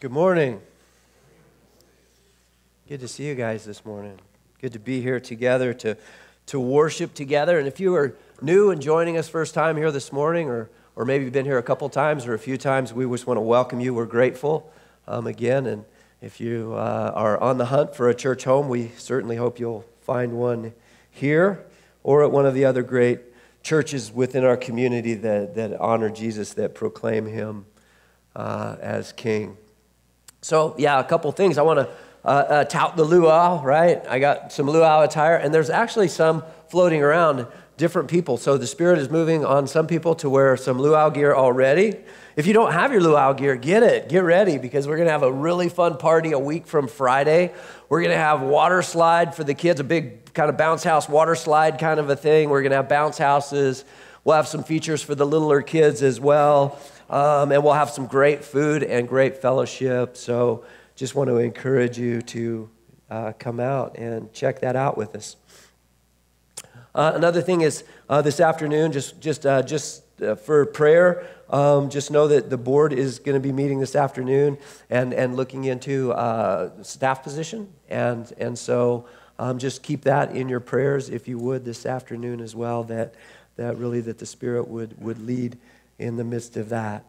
Good morning. Good to see you guys this morning. Good to be here together to, to worship together. And if you are new and joining us first time here this morning, or, or maybe you've been here a couple times or a few times, we just want to welcome you. We're grateful um, again. And if you uh, are on the hunt for a church home, we certainly hope you'll find one here or at one of the other great churches within our community that, that honor Jesus, that proclaim him uh, as king. So, yeah, a couple things. I want to uh, uh, tout the luau, right? I got some luau attire, and there's actually some floating around, different people. So the Spirit is moving on some people to wear some luau gear already. If you don't have your luau gear, get it, get ready, because we're going to have a really fun party a week from Friday. We're going to have water slide for the kids, a big kind of bounce house water slide kind of a thing. We're going to have bounce houses. We'll have some features for the littler kids as well. Um, and we'll have some great food and great fellowship. So just want to encourage you to uh, come out and check that out with us. Uh, another thing is uh, this afternoon, just just uh, just uh, for prayer, um, just know that the board is going to be meeting this afternoon and and looking into uh, staff position, and and so um, just keep that in your prayers if you would this afternoon as well. That that really that the Spirit would would lead in the midst of that.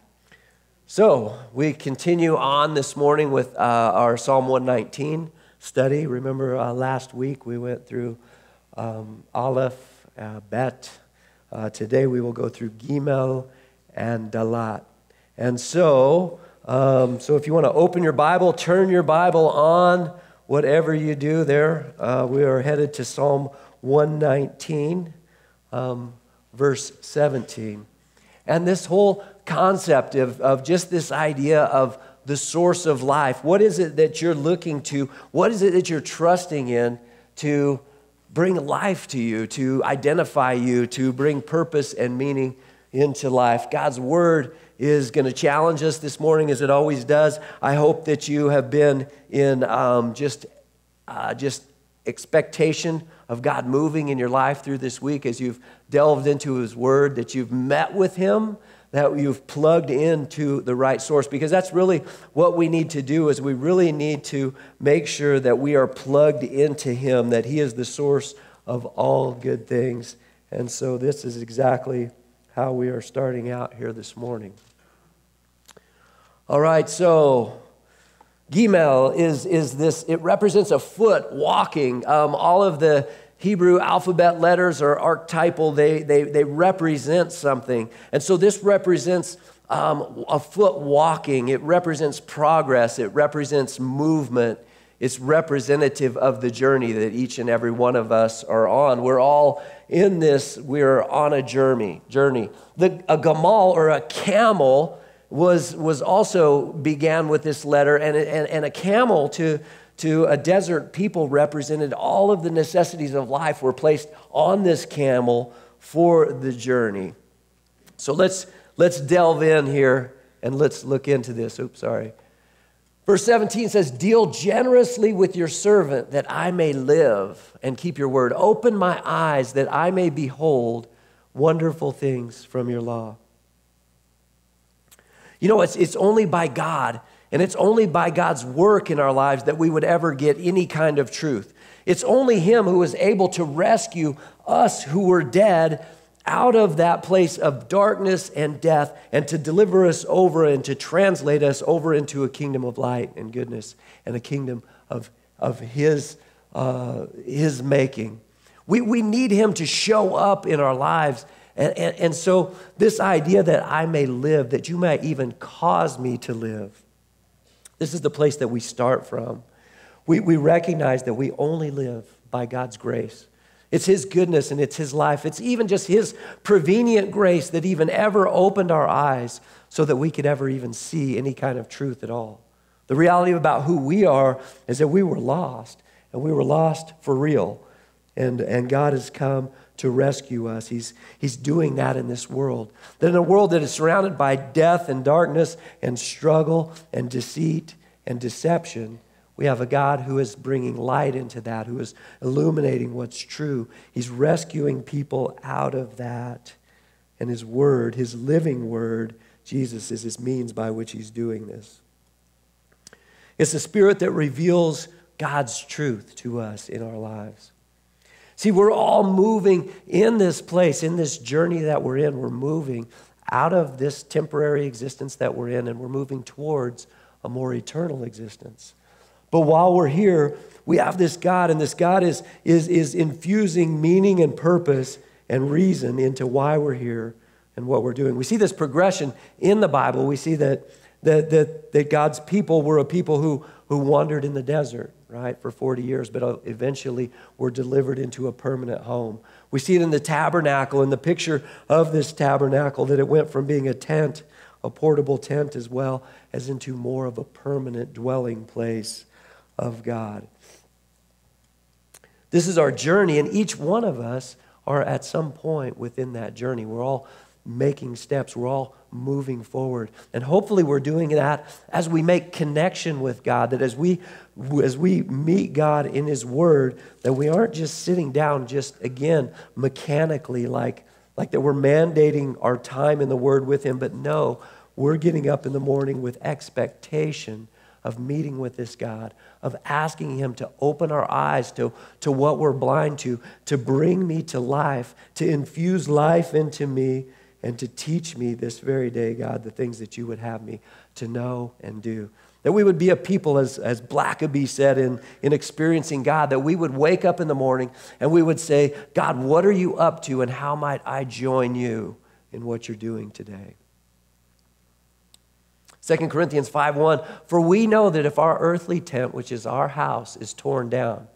So, we continue on this morning with uh, our Psalm 119 study. Remember, uh, last week we went through um, Aleph, uh, Bet. Uh, today we will go through Gimel and Dalet. And so, um, so if you want to open your Bible, turn your Bible on, whatever you do there. Uh, we are headed to Psalm 119, um, verse 17. And this whole concept of, of just this idea of the source of life. What is it that you're looking to? What is it that you're trusting in to bring life to you, to identify you, to bring purpose and meaning into life? God's word is going to challenge us this morning as it always does. I hope that you have been in um, just, uh, just expectation of God moving in your life through this week as you've delved into His Word, that you've met with Him, that you've plugged into the right source. Because that's really what we need to do is we really need to make sure that we are plugged into him that he is the source of all good things. And so this is exactly how we are starting out here this morning. All right so Gimel is, is this, it represents a foot walking. Um, all of the Hebrew alphabet letters are archetypal, they, they, they represent something. And so this represents um, a foot walking, it represents progress, it represents movement. It's representative of the journey that each and every one of us are on. We're all in this, we're on a journey. journey. The, a gamal or a camel was, was also began with this letter, and, and, and a camel to, to a desert people represented all of the necessities of life were placed on this camel for the journey. So let's let's delve in here and let's look into this. Oops, sorry. Verse 17 says, Deal generously with your servant that I may live and keep your word. Open my eyes that I may behold wonderful things from your law. You know, it's, it's only by God and it's only by God's work in our lives that we would ever get any kind of truth. It's only Him who is able to rescue us who were dead out of that place of darkness and death and to deliver us over and to translate us over into a kingdom of light and goodness and a kingdom of, of His, uh, his making. We, we need Him to show up in our lives. And, and, and so, this idea that I may live, that you may even cause me to live, this is the place that we start from. We, we recognize that we only live by God's grace. It's His goodness and it's His life. It's even just His prevenient grace that even ever opened our eyes so that we could ever even see any kind of truth at all. The reality about who we are is that we were lost, and we were lost for real. And, and God has come to rescue us. He's, he's doing that in this world. That in a world that is surrounded by death and darkness and struggle and deceit and deception, we have a God who is bringing light into that, who is illuminating what's true. He's rescuing people out of that. And His Word, His living Word, Jesus, is His means by which He's doing this. It's the Spirit that reveals God's truth to us in our lives. See, we're all moving in this place, in this journey that we're in. We're moving out of this temporary existence that we're in, and we're moving towards a more eternal existence. But while we're here, we have this God, and this God is, is, is infusing meaning and purpose and reason into why we're here and what we're doing. We see this progression in the Bible. We see that, that, that, that God's people were a people who, who wandered in the desert right, for 40 years, but uh, eventually were delivered into a permanent home. We see it in the tabernacle, in the picture of this tabernacle, that it went from being a tent, a portable tent, as well as into more of a permanent dwelling place of God. This is our journey, and each one of us are at some point within that journey. We're all making steps. We're all moving forward. And hopefully we're doing that as we make connection with God, that as we as we meet God in his word, that we aren't just sitting down just again mechanically like like that we're mandating our time in the word with him, but no, we're getting up in the morning with expectation of meeting with this God, of asking Him to open our eyes to, to what we're blind to, to bring me to life, to infuse life into me, and to teach me this very day, God, the things that you would have me to know and do. That we would be a people, as, as Blackaby said in, in experiencing God, that we would wake up in the morning and we would say, God, what are you up to and how might I join you in what you're doing today? 2 Corinthians 5:1 For we know that if our earthly tent which is our house is torn down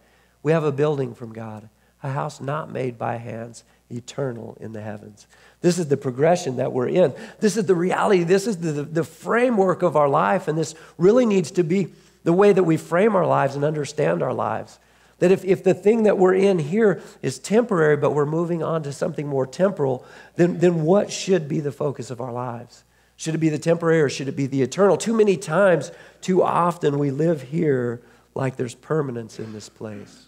we have a building from God a house not made by hands eternal in the heavens this is the progression that we're in. This is the reality. This is the, the framework of our life. And this really needs to be the way that we frame our lives and understand our lives. That if, if the thing that we're in here is temporary, but we're moving on to something more temporal, then, then what should be the focus of our lives? Should it be the temporary or should it be the eternal? Too many times, too often, we live here like there's permanence in this place.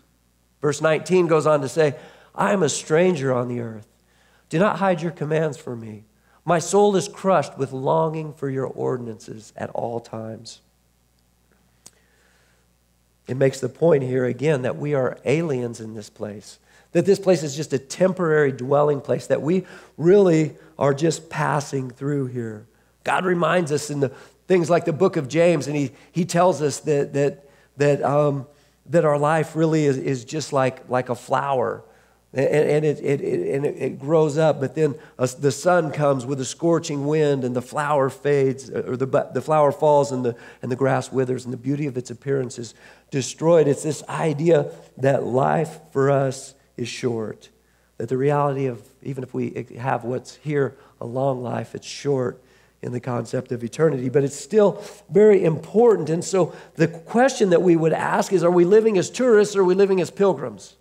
Verse 19 goes on to say, I am a stranger on the earth do not hide your commands from me. My soul is crushed with longing for your ordinances at all times. It makes the point here again that we are aliens in this place, that this place is just a temporary dwelling place, that we really are just passing through here. God reminds us in the things like the book of James, and he, he tells us that, that, that, um, that our life really is, is just like, like a flower and, and it, it, it, and it grows up, but then uh, a, the sun comes with a scorching wind, and the flower fades, uh, or the, the flower falls, and the, and the grass withers, and the beauty of its appearance is destroyed. It's this idea that life for us is short, that the reality of, even if we eh, have what's here, a long life, it's short in the concept of eternity, but it's still very important. And so the question that we would ask is are we living as tourists or are we living as pilgrims?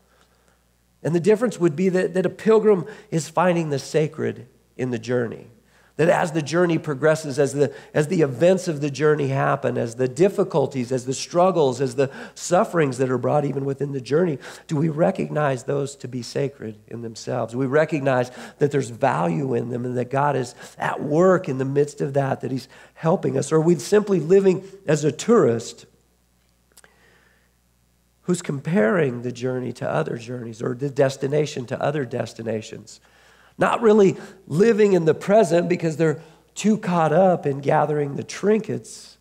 And the difference would be that, that a pilgrim is finding the sacred in the journey. That as the journey progresses, as the, as the events of the journey happen, as the difficulties, as the struggles, as the sufferings that are brought even within the journey, do we recognize those to be sacred in themselves? We recognize that there's value in them and that God is at work in the midst of that, that He's helping us? Or are we simply living as a tourist who's comparing the journey to other journeys or the destination to other destinations. Not really living in the present because they're too caught up in gathering the trinkets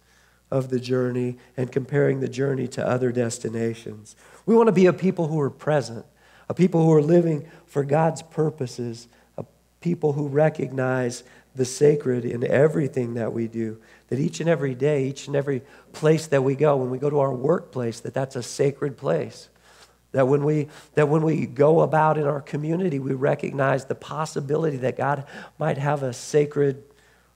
of the journey and comparing the journey to other destinations. We want to be a people who are present, a people who are living for God's purposes, a people who recognize the sacred in everything that we do. That each and every day, each and every place that we go, when we go to our workplace, that that's a sacred place. That when we, that when we go about in our community, we recognize the possibility that God might have a sacred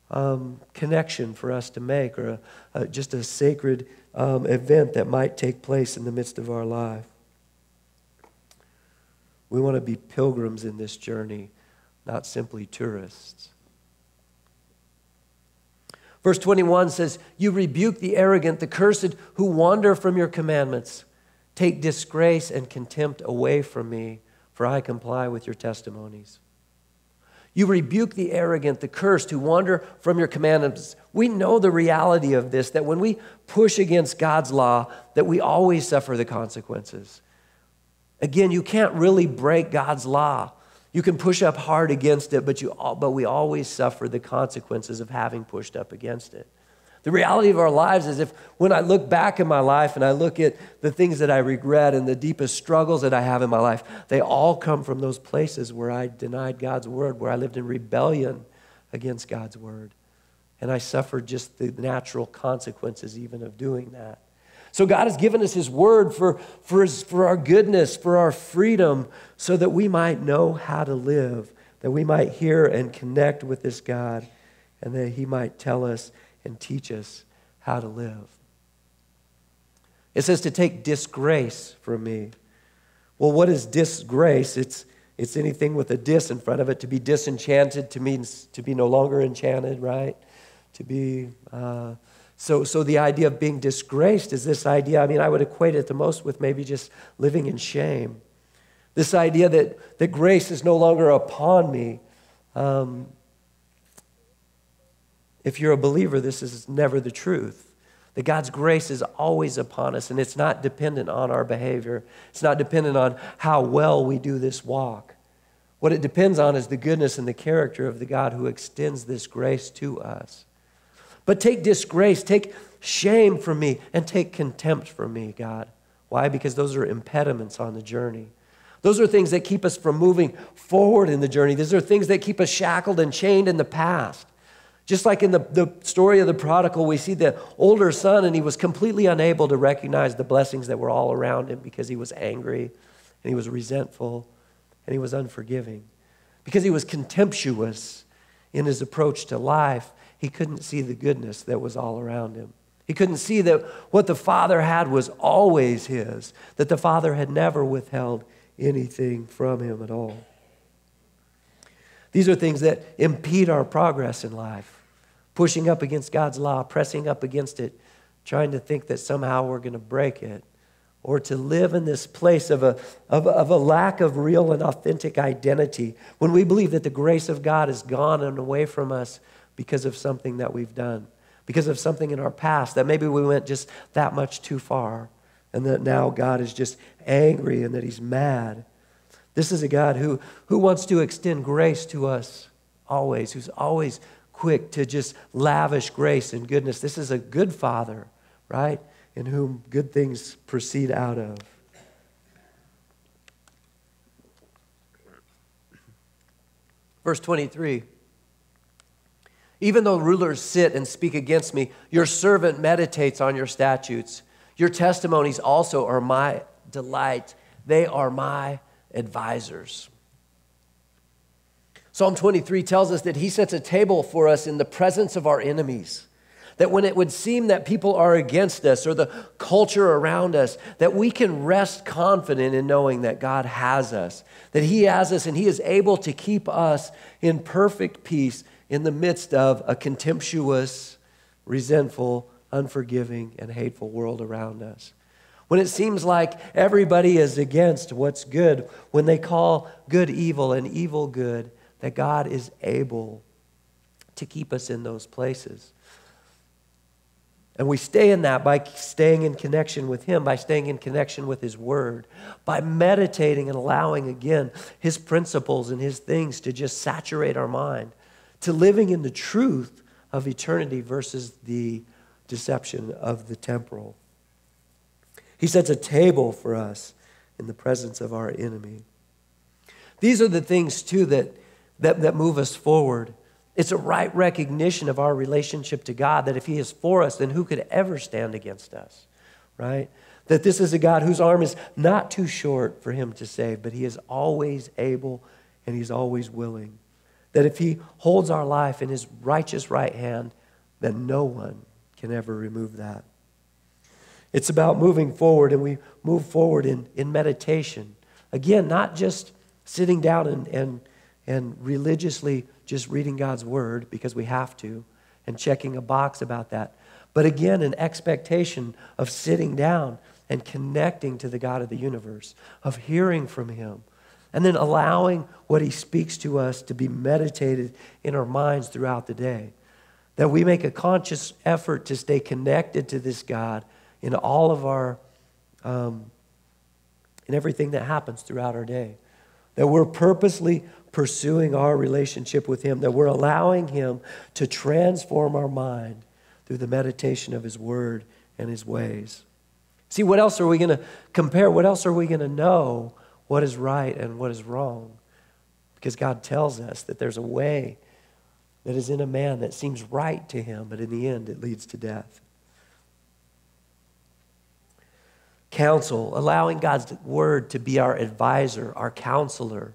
um, connection for us to make or a, a, just a sacred um, event that might take place in the midst of our life. We want to be pilgrims in this journey, not simply tourists. Verse 21 says, You rebuke the arrogant, the cursed who wander from your commandments. Take disgrace and contempt away from me, for I comply with your testimonies. You rebuke the arrogant, the cursed, who wander from your commandments. We know the reality of this that when we push against God's law, that we always suffer the consequences. Again, you can't really break God's law. You can push up hard against it, but, you, but we always suffer the consequences of having pushed up against it. The reality of our lives is if when I look back in my life and I look at the things that I regret and the deepest struggles that I have in my life, they all come from those places where I denied God's word, where I lived in rebellion against God's word. And I suffered just the natural consequences even of doing that. So God has given us His word for, for, his, for our goodness, for our freedom, so that we might know how to live, that we might hear and connect with this God, and that He might tell us and teach us how to live. It says to take disgrace from me. Well, what is disgrace? It's, it's anything with a dis in front of it. To be disenchanted to means to be no longer enchanted, right? To be. Uh, so, so the idea of being disgraced is this idea. I mean, I would equate it the most with maybe just living in shame. This idea that, that grace is no longer upon me. Um, if you're a believer, this is never the truth. That God's grace is always upon us, and it's not dependent on our behavior. It's not dependent on how well we do this walk. What it depends on is the goodness and the character of the God who extends this grace to us. But take disgrace, take shame from me, and take contempt from me, God. Why? Because those are impediments on the journey. Those are things that keep us from moving forward in the journey. These are things that keep us shackled and chained in the past. Just like in the, the story of the prodigal, we see the older son, and he was completely unable to recognize the blessings that were all around him because he was angry and he was resentful and he was unforgiving. Because he was contemptuous in his approach to life, he couldn't see the goodness that was all around him. He couldn't see that what the Father had was always his, that the Father had never withheld anything from him at all. These are things that impede our progress in life pushing up against God's law, pressing up against it, trying to think that somehow we're going to break it, or to live in this place of a, of, of a lack of real and authentic identity when we believe that the grace of God is gone and away from us because of something that we've done, because of something in our past that maybe we went just that much too far, and that now God is just angry and that He's mad. This is a God who, who wants to extend grace to us always, who's always quick to just lavish grace and goodness. This is a good father, right? In whom good things proceed out of. Verse 23 Even though rulers sit and speak against me, your servant meditates on your statutes. Your testimonies also are my delight, they are my advisors. Psalm 23 tells us that he sets a table for us in the presence of our enemies. That when it would seem that people are against us or the culture around us, that we can rest confident in knowing that God has us, that He has us, and He is able to keep us in perfect peace in the midst of a contemptuous, resentful, unforgiving, and hateful world around us. When it seems like everybody is against what's good, when they call good evil and evil good, that God is able to keep us in those places. And we stay in that by staying in connection with Him, by staying in connection with His Word, by meditating and allowing again His principles and His things to just saturate our mind, to living in the truth of eternity versus the deception of the temporal. He sets a table for us in the presence of our enemy. These are the things, too, that that, that move us forward. It's a right recognition of our relationship to God that if He is for us, then who could ever stand against us, right? That this is a God whose arm is not too short for Him to save, but He is always able and He's always willing. That if He holds our life in His righteous right hand, then no one can ever remove that. It's about moving forward, and we move forward in, in meditation. Again, not just sitting down and, and and religiously just reading God's word because we have to and checking a box about that. But again, an expectation of sitting down and connecting to the God of the universe, of hearing from Him, And then allowing what he speaks to us to be meditated in our minds throughout the day. That we make a conscious effort to stay connected to this God in all of our, um, in everything that happens throughout our day. That we're purposely pursuing our relationship with Him, that we're allowing Him to transform our mind through the meditation of His Word and His ways. See, what else are we going to compare? What else are we going to know what is right and what is wrong? Because God tells us that there's a way that is in a man that seems right to him, but in the end it leads to death. Counsel, allowing God's word to be our advisor, our counselor,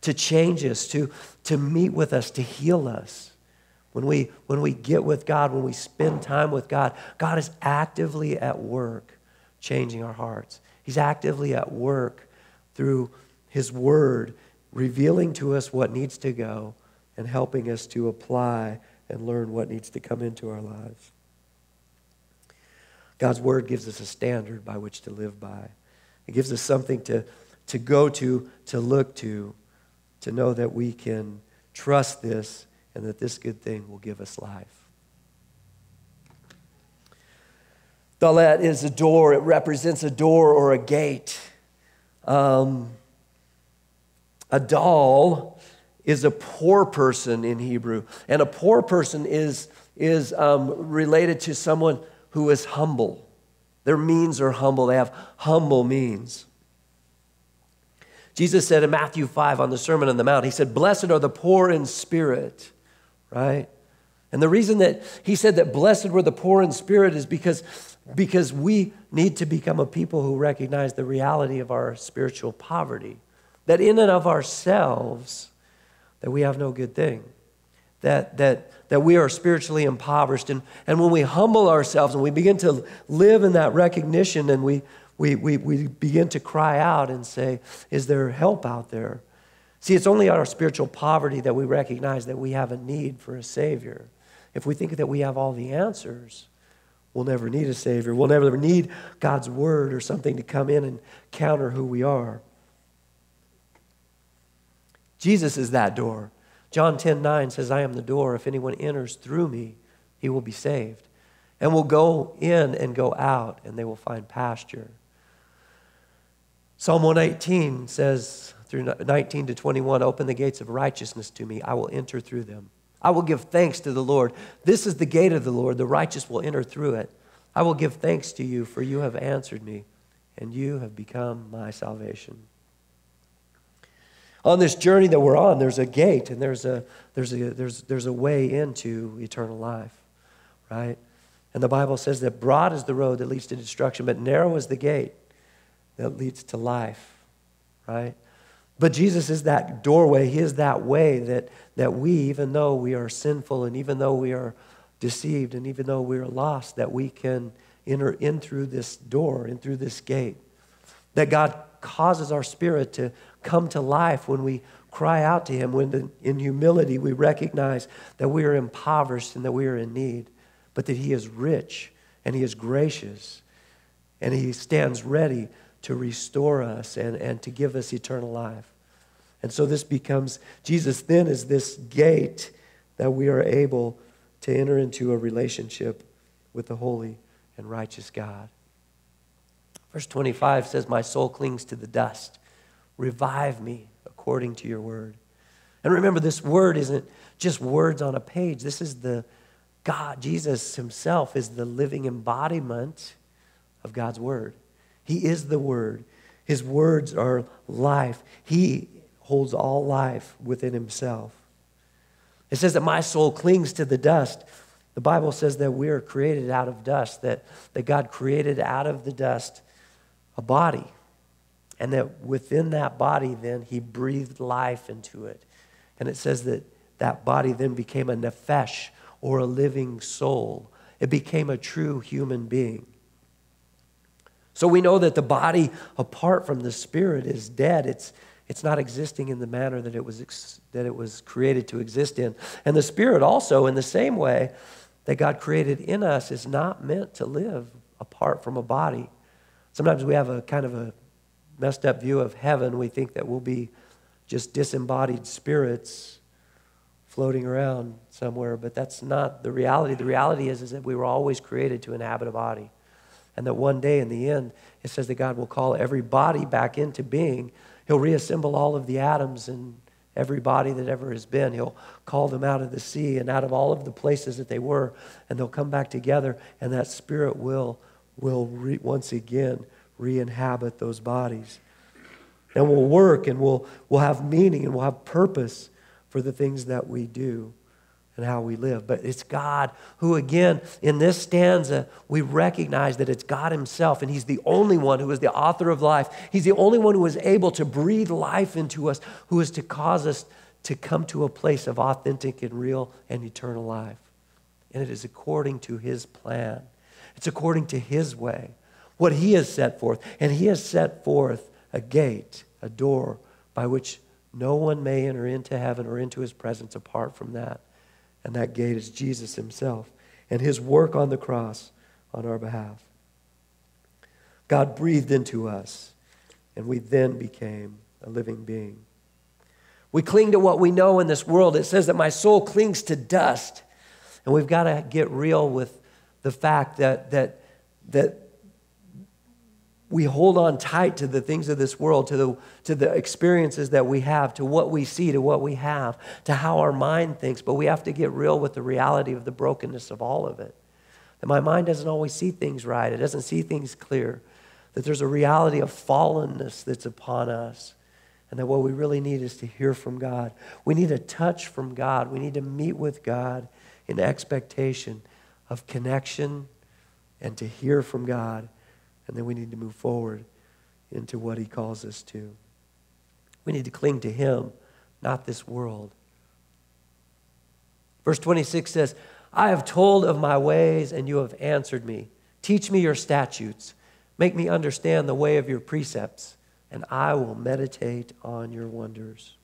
to change us, to, to meet with us, to heal us. When we, when we get with God, when we spend time with God, God is actively at work changing our hearts. He's actively at work through His Word, revealing to us what needs to go and helping us to apply and learn what needs to come into our lives. God's Word gives us a standard by which to live by, it gives us something to, to go to, to look to, to know that we can trust this and that this good thing will give us life. Dalet is a door, it represents a door or a gate. Um, a dal is a poor person in Hebrew, and a poor person is, is um, related to someone who is humble. Their means are humble, they have humble means. Jesus said in Matthew 5 on the Sermon on the Mount, He said, Blessed are the poor in spirit, right? And the reason that He said that blessed were the poor in spirit is because because we need to become a people who recognize the reality of our spiritual poverty. That in and of ourselves, that we have no good thing. That, that, that we are spiritually impoverished. And, and when we humble ourselves and we begin to live in that recognition and we, we, we, we begin to cry out and say, Is there help out there? See, it's only our spiritual poverty that we recognize that we have a need for a Savior. If we think that we have all the answers, We'll never need a Savior. We'll never need God's Word or something to come in and counter who we are. Jesus is that door. John 10 9 says, I am the door. If anyone enters through me, he will be saved. And will go in and go out, and they will find pasture. Psalm 118 says, through 19 to 21, open the gates of righteousness to me. I will enter through them. I will give thanks to the Lord. This is the gate of the Lord. The righteous will enter through it. I will give thanks to you, for you have answered me, and you have become my salvation. On this journey that we're on, there's a gate and there's a, there's a, there's, there's a way into eternal life, right? And the Bible says that broad is the road that leads to destruction, but narrow is the gate that leads to life, right? But Jesus is that doorway. He is that way that, that we, even though we are sinful and even though we are deceived and even though we are lost, that we can enter in through this door, in through this gate. That God causes our spirit to come to life when we cry out to Him, when in humility we recognize that we are impoverished and that we are in need, but that He is rich and He is gracious and He stands ready to restore us and, and to give us eternal life. And so this becomes, Jesus then is this gate that we are able to enter into a relationship with the holy and righteous God. Verse 25 says, My soul clings to the dust. Revive me according to your word. And remember, this word isn't just words on a page. This is the God, Jesus himself is the living embodiment of God's word. He is the Word. His words are life. He holds all life within himself. It says that my soul clings to the dust. The Bible says that we are created out of dust, that, that God created out of the dust a body. And that within that body, then, he breathed life into it. And it says that that body then became a nephesh, or a living soul. It became a true human being. So we know that the body apart from the spirit is dead. It's, it's not existing in the manner that it, was ex- that it was created to exist in. And the spirit also, in the same way that God created in us, is not meant to live apart from a body. Sometimes we have a kind of a messed up view of heaven. We think that we'll be just disembodied spirits floating around somewhere, but that's not the reality. The reality is, is that we were always created to inhabit a body. And that one day in the end, it says that God will call every body back into being. He'll reassemble all of the atoms and every body that ever has been. He'll call them out of the sea and out of all of the places that they were, and they'll come back together, and that spirit will, will re, once again re inhabit those bodies. And we'll work and we'll, we'll have meaning and we'll have purpose for the things that we do and how we live. But it's God who, again, in this stanza, we recognize that it's God Himself, and He's the only one who is the author of life. He's the only one who is able to breathe life into us, who is to cause us to come to a place of authentic and real and eternal life. And it is according to His plan, it's according to His way, what He has set forth. And He has set forth a gate, a door by which no one may enter into heaven or into his presence apart from that. And that gate is Jesus himself and his work on the cross on our behalf. God breathed into us, and we then became a living being. We cling to what we know in this world. It says that my soul clings to dust. And we've got to get real with the fact that, that, that we hold on tight to the things of this world, to the, to the experiences that we have, to what we see, to what we have, to how our mind thinks. But we have to get real with the reality of the brokenness of all of it. That my mind doesn't always see things right, it doesn't see things clear. That there's a reality of fallenness that's upon us. And that what we really need is to hear from God. We need a touch from God. We need to meet with God in expectation of connection and to hear from God and then we need to move forward into what he calls us to. We need to cling to him, not this world. Verse 26 says, I have told of my ways, and you have answered me. Teach me your statutes. Make me understand the way of your precepts, and I will meditate on your wonders.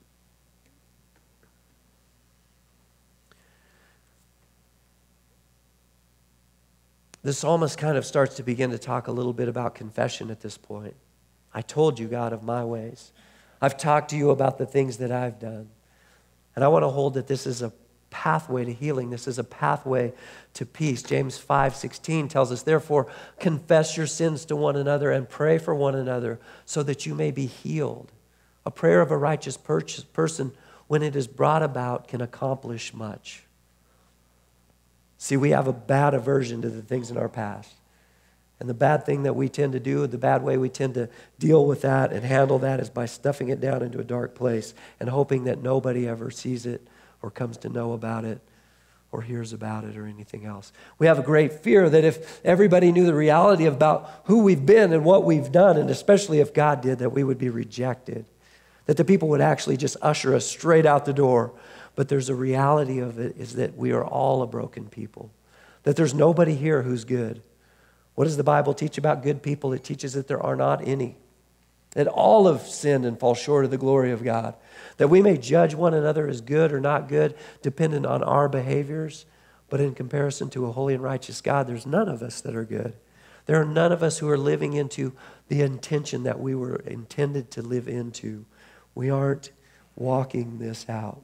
The psalmist kind of starts to begin to talk a little bit about confession at this point. I told you, God, of my ways. I've talked to you about the things that I've done. And I want to hold that this is a pathway to healing. This is a pathway to peace. James 5:16 tells us, "Therefore, confess your sins to one another and pray for one another so that you may be healed." A prayer of a righteous person when it is brought about can accomplish much. See, we have a bad aversion to the things in our past. And the bad thing that we tend to do, the bad way we tend to deal with that and handle that is by stuffing it down into a dark place and hoping that nobody ever sees it or comes to know about it or hears about it or anything else. We have a great fear that if everybody knew the reality about who we've been and what we've done, and especially if God did, that we would be rejected. That the people would actually just usher us straight out the door but there's a reality of it is that we are all a broken people, that there's nobody here who's good. What does the Bible teach about good people? It teaches that there are not any, that all have sinned and fall short of the glory of God, that we may judge one another as good or not good, dependent on our behaviors. But in comparison to a holy and righteous God, there's none of us that are good. There are none of us who are living into the intention that we were intended to live into. We aren't walking this out.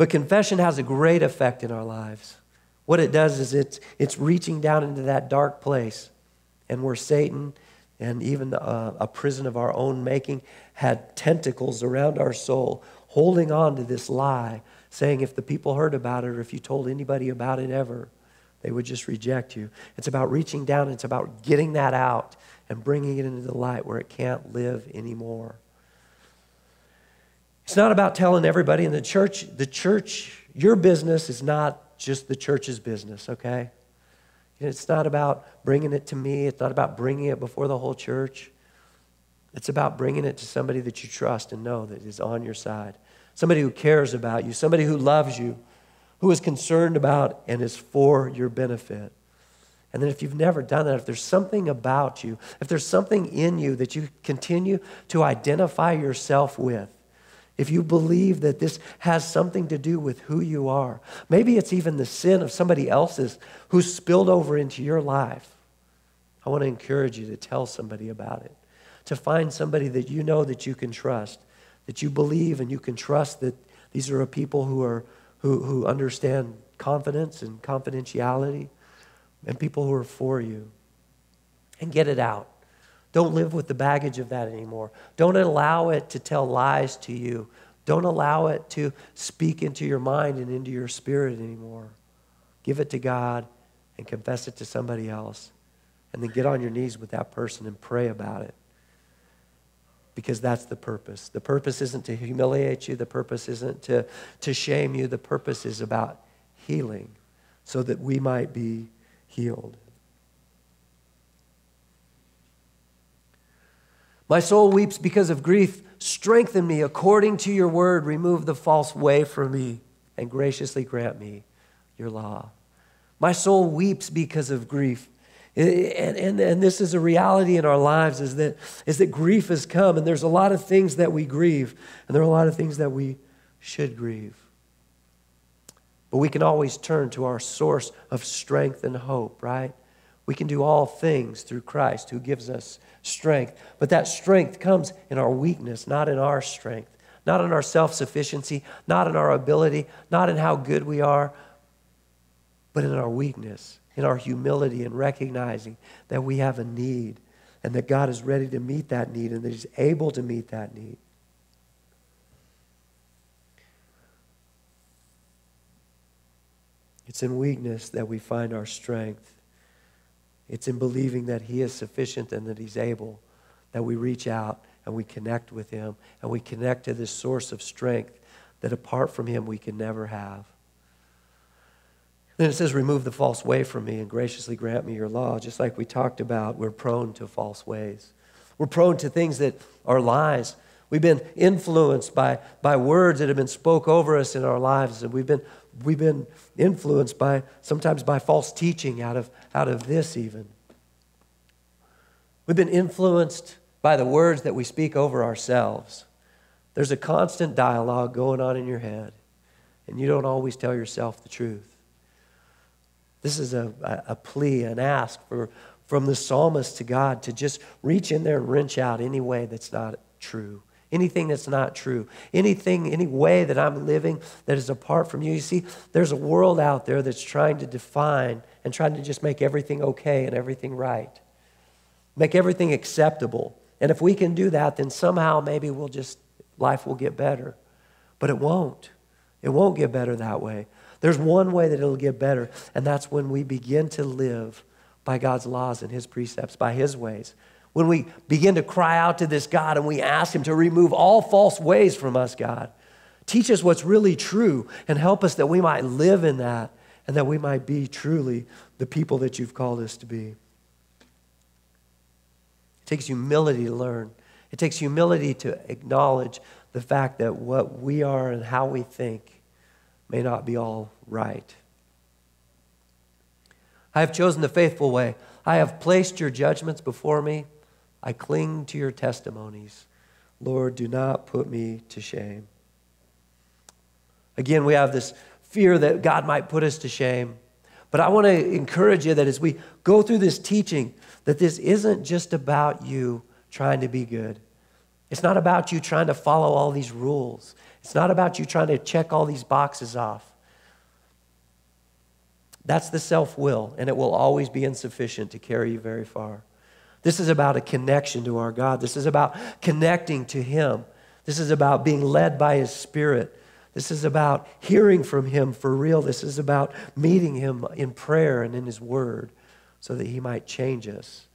But confession has a great effect in our lives. What it does is it's, it's reaching down into that dark place and where Satan and even a, a prison of our own making had tentacles around our soul, holding on to this lie, saying if the people heard about it or if you told anybody about it ever, they would just reject you. It's about reaching down, it's about getting that out and bringing it into the light where it can't live anymore. It's not about telling everybody in the church. The church, your business is not just the church's business, okay? It's not about bringing it to me. It's not about bringing it before the whole church. It's about bringing it to somebody that you trust and know that is on your side, somebody who cares about you, somebody who loves you, who is concerned about and is for your benefit. And then, if you've never done that, if there's something about you, if there's something in you that you continue to identify yourself with, if you believe that this has something to do with who you are, maybe it's even the sin of somebody else's who's spilled over into your life, I want to encourage you to tell somebody about it. to find somebody that you know that you can trust, that you believe and you can trust that these are a people who, are, who, who understand confidence and confidentiality and people who are for you. And get it out. Don't live with the baggage of that anymore. Don't allow it to tell lies to you. Don't allow it to speak into your mind and into your spirit anymore. Give it to God and confess it to somebody else. And then get on your knees with that person and pray about it because that's the purpose. The purpose isn't to humiliate you, the purpose isn't to, to shame you, the purpose is about healing so that we might be healed. My soul weeps because of grief. Strengthen me according to your word. Remove the false way from me and graciously grant me your law. My soul weeps because of grief. And, and, and this is a reality in our lives is that, is that grief has come, and there's a lot of things that we grieve, and there are a lot of things that we should grieve. But we can always turn to our source of strength and hope, right? We can do all things through Christ who gives us strength. But that strength comes in our weakness, not in our strength, not in our self sufficiency, not in our ability, not in how good we are, but in our weakness in our humility and recognizing that we have a need and that God is ready to meet that need and that He's able to meet that need. It's in weakness that we find our strength. It's in believing that He is sufficient and that He's able that we reach out and we connect with Him and we connect to this source of strength that apart from Him we can never have. Then it says, Remove the false way from me and graciously grant me your law. Just like we talked about, we're prone to false ways. We're prone to things that are lies. We've been influenced by, by words that have been spoke over us in our lives, and we've been, we've been influenced by sometimes by false teaching out of, out of this, even. We've been influenced by the words that we speak over ourselves. There's a constant dialogue going on in your head, and you don't always tell yourself the truth. This is a, a, plea, an ask for, from the psalmist to God to just reach in there and wrench out any way that's not true. Anything that's not true. Anything, any way that I'm living that is apart from you. You see, there's a world out there that's trying to define and trying to just make everything okay and everything right, make everything acceptable. And if we can do that, then somehow maybe we'll just, life will get better. But it won't. It won't get better that way. There's one way that it'll get better, and that's when we begin to live by God's laws and His precepts, by His ways. When we begin to cry out to this God and we ask Him to remove all false ways from us, God. Teach us what's really true and help us that we might live in that and that we might be truly the people that you've called us to be. It takes humility to learn. It takes humility to acknowledge the fact that what we are and how we think may not be all right. I have chosen the faithful way. I have placed your judgments before me. I cling to your testimonies. Lord, do not put me to shame. Again, we have this fear that God might put us to shame. But I want to encourage you that as we go through this teaching, that this isn't just about you trying to be good. It's not about you trying to follow all these rules. It's not about you trying to check all these boxes off. That's the self will, and it will always be insufficient to carry you very far. This is about a connection to our God. This is about connecting to Him. This is about being led by His Spirit. This is about hearing from Him for real. This is about meeting Him in prayer and in His Word so that He might change us.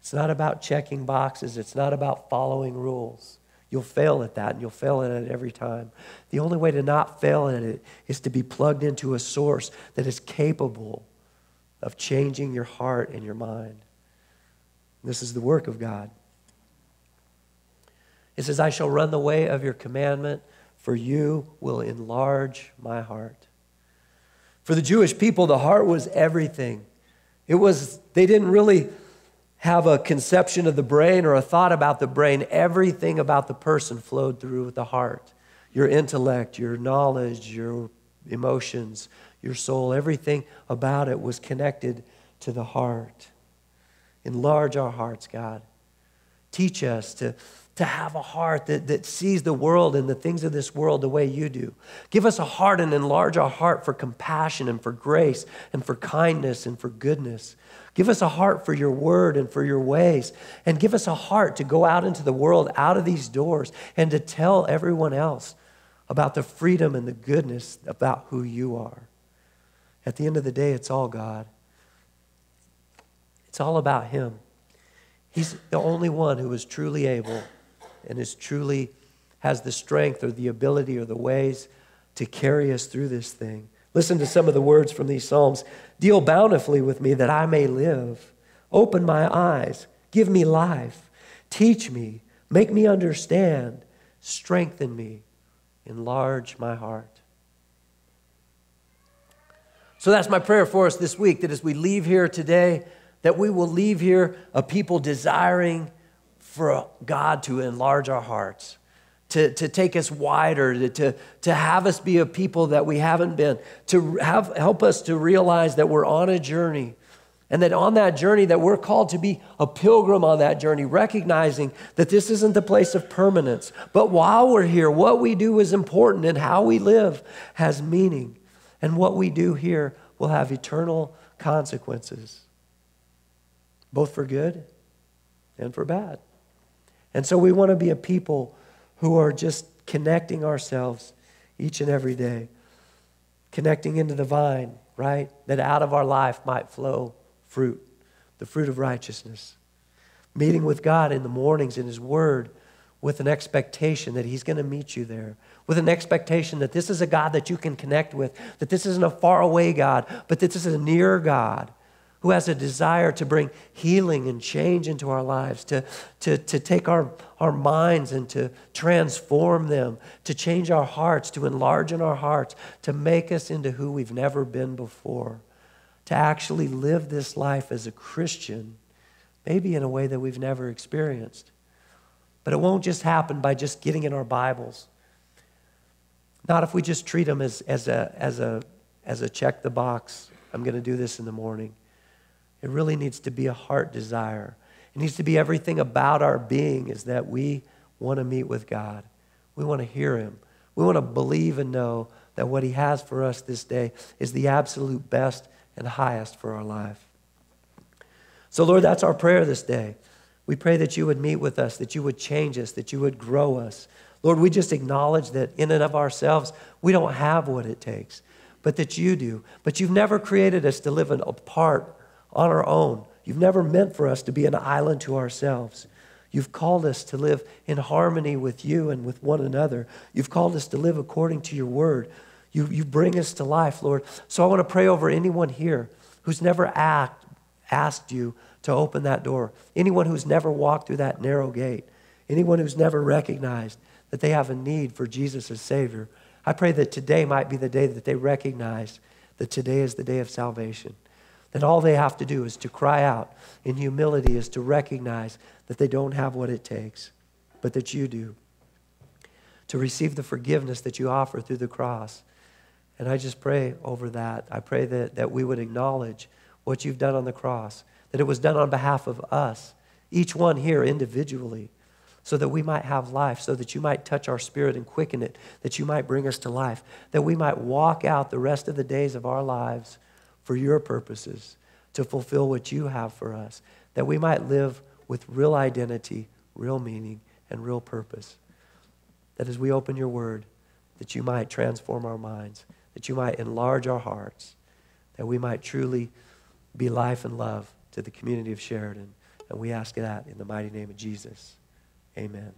It's not about checking boxes, it's not about following rules. You'll fail at that, and you'll fail at it every time. The only way to not fail at it is to be plugged into a source that is capable of changing your heart and your mind. This is the work of God. It says, I shall run the way of your commandment, for you will enlarge my heart. For the Jewish people, the heart was everything. It was, they didn't really have a conception of the brain or a thought about the brain, everything about the person flowed through the heart. Your intellect, your knowledge, your emotions, your soul, everything about it was connected to the heart. Enlarge our hearts, God. teach us to, to have a heart that, that sees the world and the things of this world the way you do. Give us a heart and enlarge our heart for compassion and for grace and for kindness and for goodness. Give us a heart for your word and for your ways. And give us a heart to go out into the world, out of these doors, and to tell everyone else about the freedom and the goodness about who you are. At the end of the day, it's all God. It's all about Him. He's the only one who is truly able and is truly has the strength or the ability or the ways to carry us through this thing. Listen to some of the words from these Psalms. Deal bountifully with me that I may live. Open my eyes. Give me life. Teach me. Make me understand. Strengthen me. Enlarge my heart. So that's my prayer for us this week that as we leave here today, that we will leave here a people desiring for God to enlarge our hearts, to, to take us wider, to, to, have us be a people that we haven't been, to have, help us to realize that we're on a journey. And that on that journey, that we're called to be a pilgrim on that journey, recognizing that this isn't the place of permanence. But while we're here, what we do is important, and how we live has meaning. And what we do here will have eternal consequences, both for good and for bad. And so we want to be a people who are just connecting ourselves each and every day, connecting into the vine, right? That out of our life might flow fruit, the fruit of righteousness. Meeting with God in the mornings in His Word with an expectation that He's going to meet you there, with an expectation that this is a God that you can connect with, that this isn't a faraway God, but that this is a near God who has a desire to bring healing and change into our lives, to, to, to take our, our minds and to transform them, to change our hearts, to enlarge in our hearts, to make us into who we've never been before, to actually live this life as a Christian, maybe in a way that we've never experienced. But it won't just happen by just getting in our Bibles. Not if we just treat them as, as, a, as, a, as a check the box. I'm going to do this in the morning. It really needs to be a heart desire. It needs to be everything about our being is that we want to meet with God. We want to hear Him. We want to believe and know that what He has for us this day is the absolute best and highest for our life. So, Lord, that's our prayer this day. We pray that you would meet with us, that you would change us, that you would grow us. Lord, we just acknowledge that in and of ourselves, we don't have what it takes, but that you do. But you've never created us to live apart on our own. You've never meant for us to be an island to ourselves. You've called us to live in harmony with you and with one another. You've called us to live according to your word. You, you bring us to life, Lord. So I want to pray over anyone here who's never act, asked you to open that door, anyone who's never walked through that narrow gate, anyone who's never recognized that they have a need for Jesus as Savior. I pray that today might be the day that they recognize that today is the day of salvation. That all they have to do is to cry out in humility, is to recognize that they don't have what it takes, but that you do. To receive the forgiveness that you offer through the cross. And I just pray over that. I pray that, that we would acknowledge what you've done on the cross, that it was done on behalf of us, each one here individually, so that we might have life, so that you might touch our spirit and quicken it, that you might bring us to life, that we might walk out the rest of the days of our lives for your purposes, to fulfill what you have for us, that we might live with real identity, real meaning, and real purpose. That as we open your word, that you might transform our minds, that you might enlarge our hearts, that we might truly be life and love to the community of Sheridan. And we ask that in the mighty name of Jesus. Amen.